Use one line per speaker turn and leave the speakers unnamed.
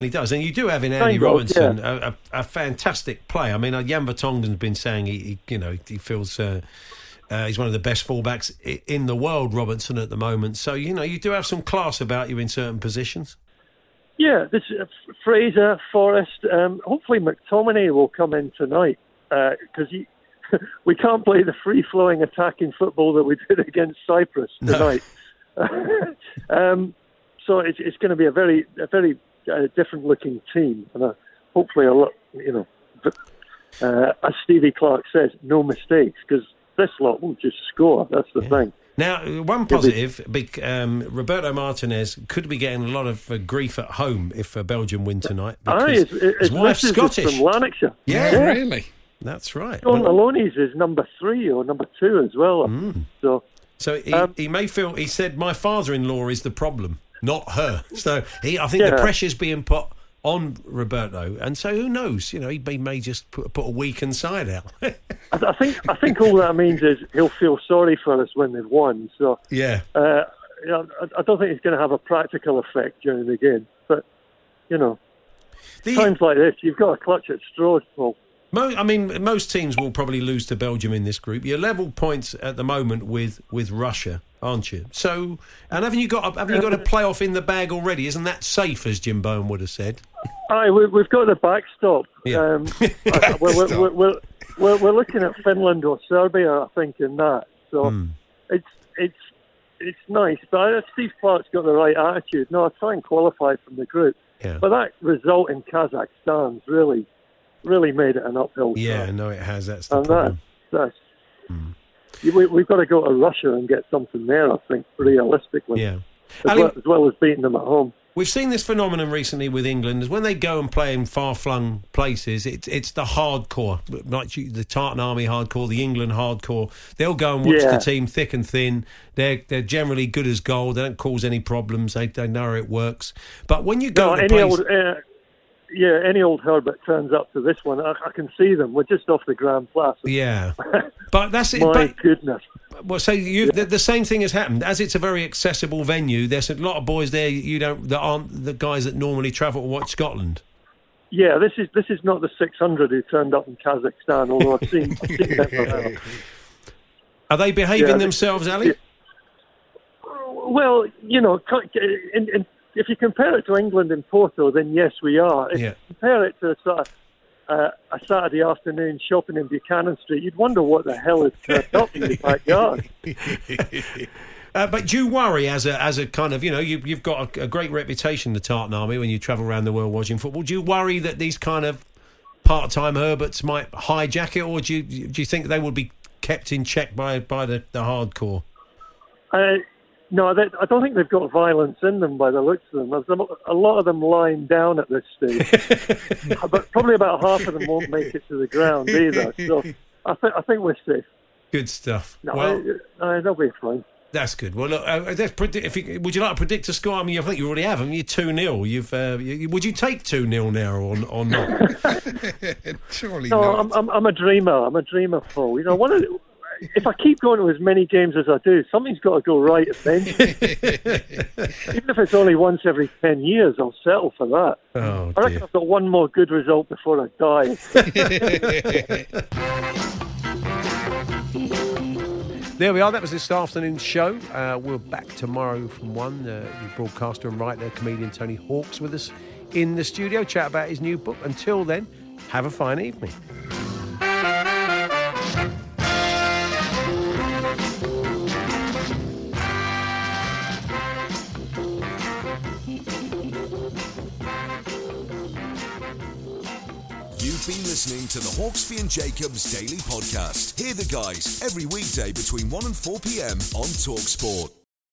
He does, and you do have in Andy
of,
Robinson
yeah.
a, a, a fantastic player. I mean, uh, Jan Vertonghen's been saying he, he you know, he feels uh, uh, he's one of the best fullbacks in the world. Robinson at the moment, so you know, you do have some class about you in certain positions.
Yeah, this uh, Fraser, Forrest. Um, hopefully, McTominay will come in tonight because we can't play the free-flowing attacking football that we did against Cyprus
No.
tonight. um, so it's, it's going to be a very, a very uh, different-looking team, and uh, hopefully a lot, you know, but, uh, as Stevie Clarke says, no mistakes because this lot will just score. That's the thing.
Now, one positive, bec- um, Roberto Martinez could be getting a lot of uh, grief at home if uh, Belgium win tonight.
Aye,
because
his, his,
his wife's
missus is
Scottish.
from Lanarkshire.
Yeah,
really.
That's right.
John
Well,
Maloney's is number three or number two as well.
Mm.
So
So he,
Um,
he may feel. He said, "My father-in-law is the problem, not her." So he, I think the
Yeah.
pressure's being put on Roberto, and so who knows? You know, he, he may just put, put a weakened side out.
I, I think I think all that means is he'll feel sorry for us when they've won. So
yeah.
uh, you know, I, I don't think it's going to have a practical effect during the game. But you know,
The-
times like this, you've got to clutch at straws, Paul.
Mo- I mean, most teams will probably lose to Belgium in this group. You're level points at the moment with, with Russia, aren't you? So, and haven't you got a, haven't you got a playoff in the bag already? Isn't that safe, as Jim Bowen would have said?
Aye, we, we've got the backstop.
Yeah.
Um, I- we're, we're, we're, we're, looking at Finland or Serbia, I think, in that. So
Hmm.
it's it's it's nice. But uh, Steve Clarke's got the right attitude. No, I try and qualify from the group.
Yeah.
But that result in Kazakhstan's really, really made it an uphill.
Yeah,
track.
no, it has. That's the
and
problem.
That, that's. We, we've got to go to Russia and get something there. I think realistically,
Yeah.
as,
Ali-
well, as well as beating them at home.
We've seen this phenomenon recently with England. Is when they go and play in far-flung places, it's it's the hardcore, like the Tartan Army hardcore, the England hardcore. They'll go and watch
Yeah.
the team thick and thin. They're they're generally good as gold. They don't cause any problems. They they know it works. But when you go
No,
to
any
place,
old, uh, yeah, any old Herbert turns up to this one. I, I can see them. We're just off the Grand Place.
yeah, but that's it.
My
But,
goodness.
well, so you the, the same thing has happened. As it's a very accessible venue, there's a lot of boys there you don't that aren't the guys that normally travel to watch Scotland.
Yeah, this is this is not the 600 who turned up in Kazakhstan. Although I've seen, I've seen them.
Are they behaving
Yeah,
themselves, Ali?
Well, you know, in, in, if you compare it to England and Porto, then yes, we are. If
Yeah.
you compare it to sort of uh, a Saturday afternoon shopping in Buchanan Street, you'd wonder what the hell is turned up in the backyard.
Uh, but do you worry as a as a kind of you know you, you've got a, a great reputation, the Tartan Army, when you travel around the world watching football. Do you worry that these kind of part time Herberts might hijack it, or do you do you think they will be kept in check by by the, the hardcore?
Uh, no, they, I don't think they've got violence in them by the looks of them. There's a- a lot of them lying down at this stage, but probably about half of them won't make it to the ground either. So I think I think we're safe.
Good stuff.
No,
well,
uh, uh, they'll be fine.
that's good. Well, look, uh, let's predict, if you, would you like to predict a score? I mean, I think you already have. haven't you two 0 You've uh, you, would you take two 0 now or or not?
Surely
No,
not.
I'm, I'm, I'm a dreamer. I'm a dreamer, Paul. You know, one of the, if I keep going to as many games as I do, something's got to go right eventually. Even if it's only once every 10 years, I'll settle for that.
oh
I reckon
dear.
I've got one more good result before I die.
There we are. That was this afternoon's show. Uh, we're back tomorrow from one. Uh, the broadcaster and writer, comedian Tony Hawk's with us in the studio. Chat about his new book. Until then, have a fine evening.
You've been listening to the Hawksby and Jacobs Daily Podcast. Hear the guys every weekday between 1 and 4 p.m. on Talksport.